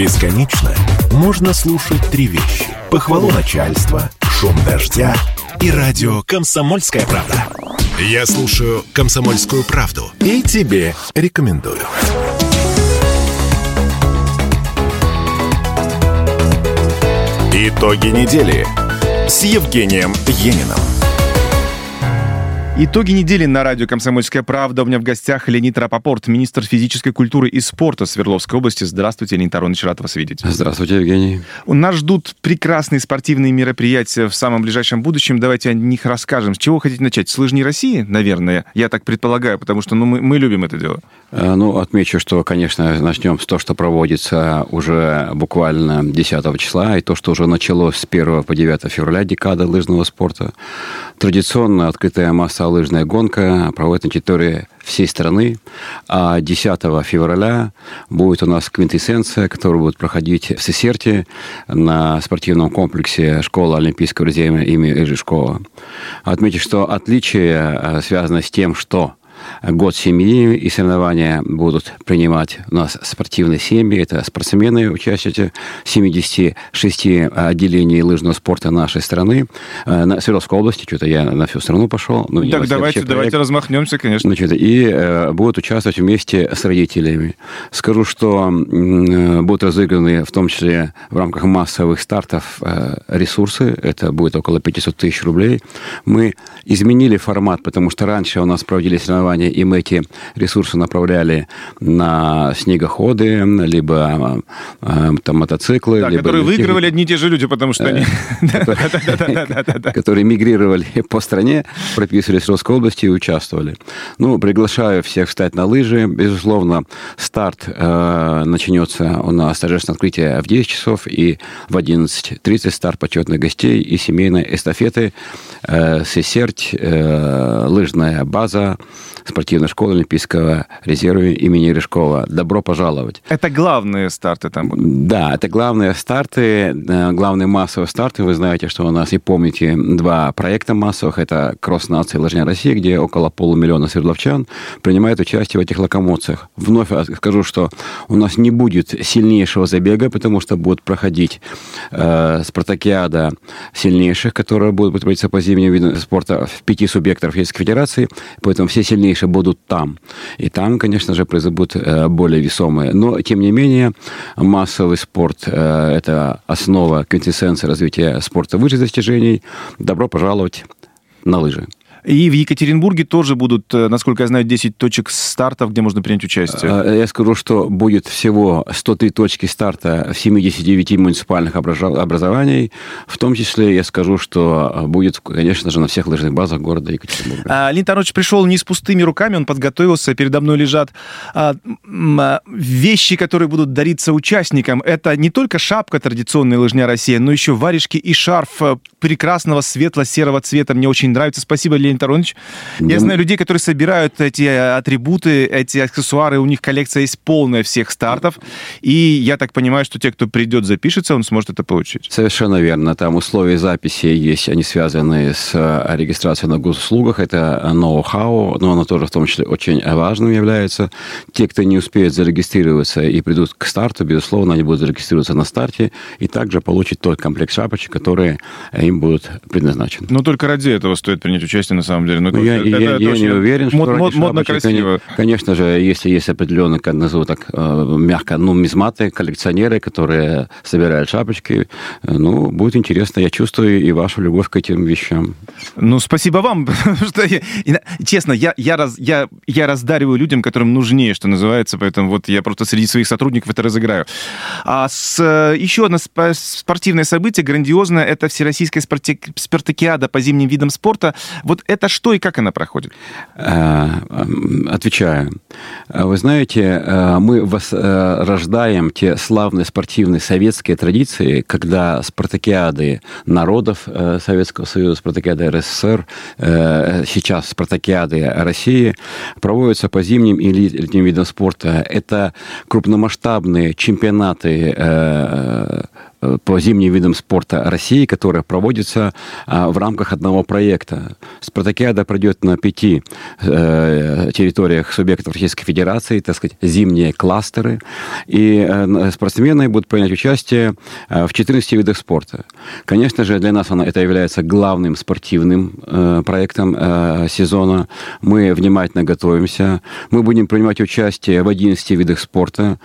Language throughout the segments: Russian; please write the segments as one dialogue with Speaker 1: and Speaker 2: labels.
Speaker 1: Бесконечно можно слушать три вещи. Похвалу начальства, шум дождя и радио «Комсомольская правда». Я слушаю «Комсомольскую правду» и тебе рекомендую. Итоги недели с Евгением Ениным.
Speaker 2: Итоги недели на радио «Комсомольская правда». У меня в гостях Леонид Рапопорт, министр физической культуры и спорта Свердловской области. Здравствуйте, Леонид Аронович, рад вас видеть.
Speaker 3: Здравствуйте, Евгений.
Speaker 2: У нас ждут прекрасные спортивные мероприятия в самом ближайшем будущем. Давайте о них расскажем. С чего хотите начать? С лыжни России, наверное? Я так предполагаю, потому что ну, мы, мы любим это дело.
Speaker 3: Э, ну, отмечу, что, конечно, начнем с того, что проводится уже буквально 10 числа, и то, что уже началось с 1 по 9 февраля, декада лыжного спорта. Традиционно открытая масса лыжная гонка проводится на территории всей страны. А 10 февраля будет у нас квинтэссенция, которая будет проходить в Сесерте на спортивном комплексе школы Олимпийского резерва имени Рыжишкова. Отмечу, что отличие э, связано с тем, что год семьи, и соревнования будут принимать у нас спортивные семьи. Это спортсмены, участники 76 отделений лыжного спорта нашей страны. Э, на Свердловской области, что-то я на всю страну пошел.
Speaker 2: Ну, так давайте, давайте размахнемся, конечно.
Speaker 3: Значит, и э, будут участвовать вместе с родителями. Скажу, что э, будут разыграны в том числе в рамках массовых стартов э, ресурсы. Это будет около 500 тысяч рублей. Мы изменили формат, потому что раньше у нас проводили соревнования соревнования, и мы эти ресурсы направляли на снегоходы, либо э, там мотоциклы.
Speaker 2: Да,
Speaker 3: либо
Speaker 2: которые выигрывали одни и те же люди, потому что они...
Speaker 3: Которые мигрировали по стране, прописывались в Русской области и участвовали. Ну, приглашаю всех встать на лыжи. Безусловно, старт э, начнется у нас торжественное открытие в 10 часов и в 11.30 старт почетных гостей и семейной эстафеты э, Сесерть, э, лыжная база, спортивной школы Олимпийского резерва имени Рыжкова. Добро пожаловать.
Speaker 2: Это главные старты там будут?
Speaker 3: Да, это главные старты, э, главные массовые старты. Вы знаете, что у нас, и помните, два проекта массовых. Это «Кросс нации Лыжня России», где около полумиллиона свердловчан принимают участие в этих локомоциях. Вновь скажу, что у нас не будет сильнейшего забега, потому что будет проходить э, спартакиада сильнейших, которая будет проводиться по зимним видам спорта в пяти субъектах Российской Федерации. Поэтому все сильнейшие сильнейшие будут там. И там, конечно же, произойдут э, более весомые. Но, тем не менее, массовый спорт э, – это основа, квинтэссенция развития спорта высших достижений. Добро пожаловать на лыжи.
Speaker 2: И в Екатеринбурге тоже будут, э, насколько я знаю, 10 точек стартов, где можно принять участие.
Speaker 3: Э, я скажу, что будет всего 103 точки старта в 79 муниципальных образований. В том числе я скажу, что э, будет, конечно же, на всех лыжных базах города Екатеринбурга.
Speaker 2: А, Тарович пришел не с пустыми руками, он подготовился, передо мной лежат а, а, вещи, которые будут дариться участникам. Это не только шапка традиционной лыжня России, но еще варежки и шарф прекрасного светло-серого цвета. Мне очень нравится. Спасибо, Лен Таронович. Я знаю людей, которые собирают эти атрибуты, эти аксессуары, у них коллекция есть полная всех стартов, и я так понимаю, что те, кто придет, запишется, он сможет это получить.
Speaker 3: Совершенно верно. Там условия записи есть, они связаны с э, регистрацией на госуслугах, это ноу-хау, но оно тоже в том числе очень важным является. Те, кто не успеет зарегистрироваться и придут к старту, безусловно, они будут зарегистрироваться на старте и также получить тот комплект шапочек, которые им будут предназначены.
Speaker 2: Но только ради этого стоит принять участие на самом деле.
Speaker 3: Ну, я, это, я, это я не уверен, что
Speaker 2: мод, мод, модно красиво.
Speaker 3: Конечно же, если есть определенные, как назову так э, мягко, ну, мизматы, коллекционеры, которые собирают шапочки, э, ну, будет интересно. Я чувствую и вашу любовь к этим вещам.
Speaker 2: Ну, спасибо вам. что я, честно, я, я, раз, я, я раздариваю людям, которым нужнее, что называется, поэтому вот я просто среди своих сотрудников это разыграю. А с, э, еще одно спортивное событие, грандиозное, это Всероссийская спартакиада по зимним видам спорта. Вот это что и как она проходит?
Speaker 3: Э, отвечаю. Вы знаете, э, мы рождаем те славные спортивные советские традиции, когда спартакиады народов э, Советского Союза, спартакиады РСФСР, сейчас спартакиады России проводятся по зимним и летним видам спорта. Это крупномасштабные чемпионаты по зимним видам спорта России, которая проводится в рамках одного проекта. Спартакиада пройдет на пяти территориях субъектов Российской Федерации, так сказать, зимние кластеры. И спортсмены будут принять участие в 14 видах спорта. Конечно же, для нас это является главным спортивным проектом сезона. Мы внимательно готовимся. Мы будем принимать участие в 11 видах спорта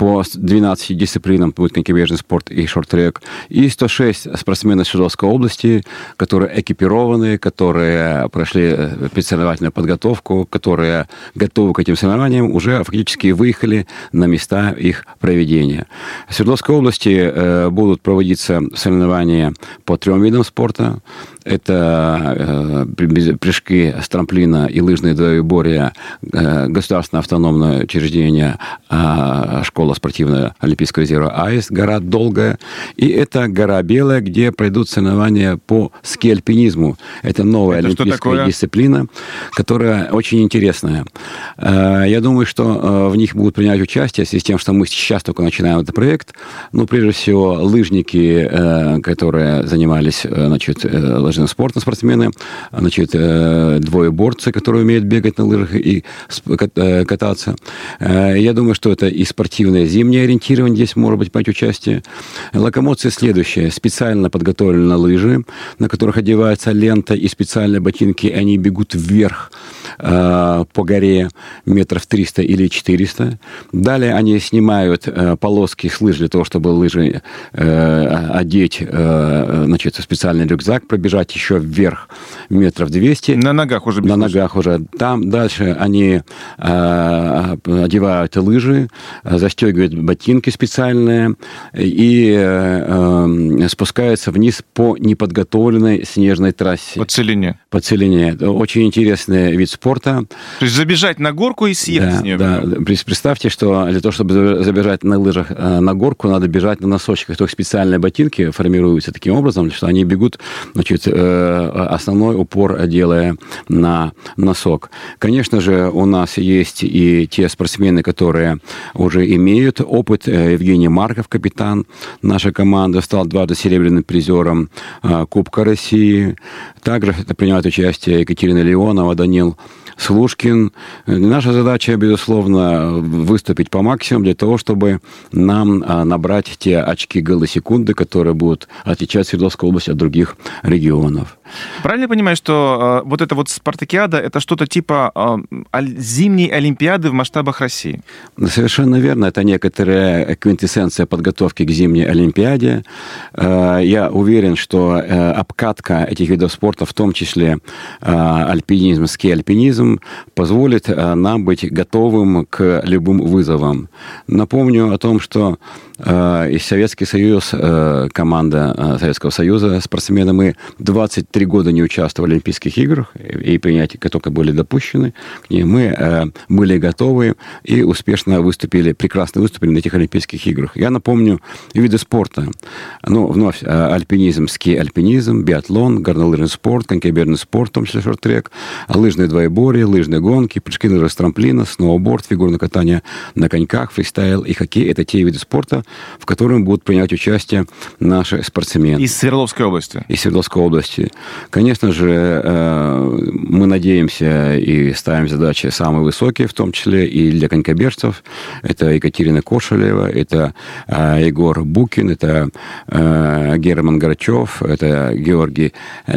Speaker 3: по 12 дисциплинам, будет конькобежный спорт и шорт-трек, и 106 спортсменов Свердловской области, которые экипированы, которые прошли э, предсоревновательную подготовку, которые готовы к этим соревнованиям, уже фактически выехали на места их проведения. В Свердловской области э, будут проводиться соревнования по трем видам спорта. Это э, прыжки с трамплина и лыжные двоеборья э, государственное автономное учреждение э, школа спортивная Олимпийского резерва АИС, гора Долгая. И это гора Белая, где пройдут соревнования по ски-альпинизму. Это новая это олимпийская дисциплина, которая очень интересная. Я думаю, что в них будут принять участие, в связи с тем, что мы сейчас только начинаем этот проект. Ну, прежде всего, лыжники, которые занимались значит, лыжным спортом спортсмены, значит, э, двоеборцы, которые умеют бегать на лыжах и э, кататься. Э, я думаю, что это и спортивное зимнее ориентирование здесь может быть принять участие. Локомоция следующая. Специально подготовлены лыжи, на которых одевается лента и специальные ботинки, они бегут вверх по горе метров 300 или 400. Далее они снимают полоски с лыж для того, чтобы лыжи одеть значит, специальный рюкзак, пробежать бежать еще вверх метров 200.
Speaker 2: На ногах уже.
Speaker 3: На ногах уже. Там дальше они э, одевают лыжи, застегивают ботинки специальные и э, спускаются вниз по неподготовленной снежной трассе.
Speaker 2: По целине.
Speaker 3: По целине. Очень интересный вид спорта.
Speaker 2: То есть забежать на горку и съехать
Speaker 3: да,
Speaker 2: с нее.
Speaker 3: Да. Представьте, что для того, чтобы забежать на лыжах э, на горку, надо бежать на носочках. Только специальные ботинки формируются таким образом, что они бегут значит, основной упор делая на носок. Конечно же, у нас есть и те спортсмены, которые уже имеют опыт. Э, Евгений Марков, капитан нашей команды, стал дважды серебряным призером э, Кубка России. Также это принимает участие Екатерина Леонова, Данил Слушкин. Наша задача, безусловно, выступить по максимуму для того, чтобы нам а, набрать те очки голосекунды, которые будут отличать Свердловскую область от других регионов.
Speaker 2: Правильно я понимаю, что э, вот эта вот спартакиада это что-то типа э, зимней Олимпиады в масштабах России?
Speaker 3: Совершенно верно. Это некоторая квинтэссенция подготовки к зимней Олимпиаде. Э, я уверен, что э, обкатка этих видов спорта, в том числе э, альпинизм, ски-альпинизм, позволит э, нам быть готовым к любым вызовам. Напомню о том, что и Советский Союз, э, команда э, Советского Союза, спортсмены, мы 23 три года не участвовали в Олимпийских играх, и принятия только были допущены к ним, мы э, были готовы и успешно выступили, прекрасно выступили на этих Олимпийских играх. Я напомню виды спорта. Ну, вновь, э, альпинизм, ски-альпинизм, биатлон, горнолыжный спорт, конькобежный спорт, в том числе шорт-трек, лыжные двоеборье, лыжные гонки, прыжки на трамплина, сноуборд, фигурное катание на коньках, фристайл и хоккей. Это те виды спорта, в которых будут принимать участие наши спортсмены.
Speaker 2: Из Свердловской области.
Speaker 3: Из Свердловской области. Конечно же, э, мы надеемся и ставим задачи самые высокие, в том числе и для конькобежцев. Это Екатерина Кошелева, это э, Егор Букин, это э, Герман Грачев, это Георгий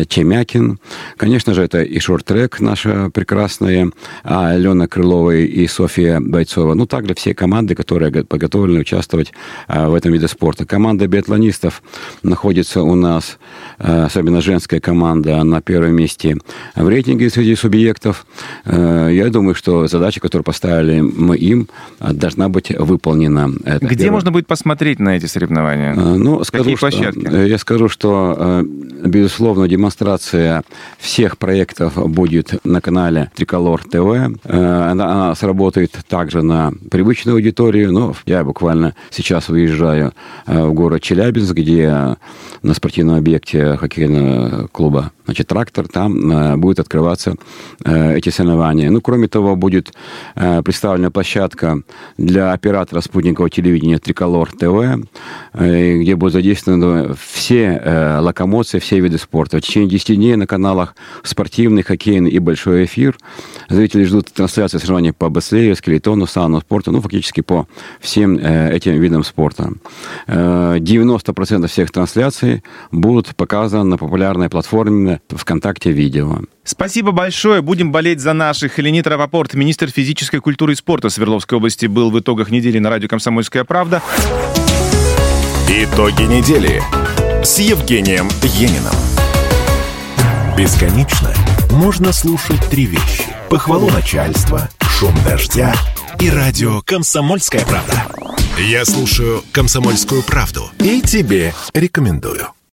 Speaker 3: Чемякин. Конечно же, это и шорт-трек наша прекрасная, а Алена Крылова и София Бойцова. Ну, также все команды, которые подготовлены участвовать в этом виде спорта. Команда биатлонистов находится у нас, особенно женская команда, на первом месте в рейтинге среди субъектов. Э, я думаю, что задача, которую поставили мы им, должна быть выполнена.
Speaker 2: Это Где первое. можно будет посмотреть на эти соревнования?
Speaker 3: Э, ну, скажу, Какие площадки? Что, я скажу, что, э, безусловно, демонстрация всех проектов будет на канале Триколор ТВ. Она, она сработает также на привычную аудиторию. Но я буквально сейчас выезжаю в город Челябинск, где на спортивном объекте хоккейного клуба, значит, трактор, там э, будет открываться э, эти соревнования. Ну, кроме того, будет э, представлена площадка для оператора спутникового телевидения Триколор ТВ. э, где будут задействованы все э, локомоции, все виды спорта. В течение 10 дней на каналах спортивный, хоккейный и большой эфир. Зрители ждут трансляции соревнований по бобслею, скелетону, сауну, спорту, ну, фактически по всем этим видам спорта. 90% всех трансляций будут показаны на популярной платформе ВКонтакте видео.
Speaker 2: Спасибо большое. Будем болеть за наших. Леонид Рапопорт, министр физической культуры и спорта Свердловской области, был в итогах недели на радио «Комсомольская правда».
Speaker 1: Итоги недели с Евгением Ениным. Бесконечно можно слушать три вещи. Похвалу начальства, шум дождя и радио «Комсомольская правда». Я слушаю «Комсомольскую правду» и тебе рекомендую.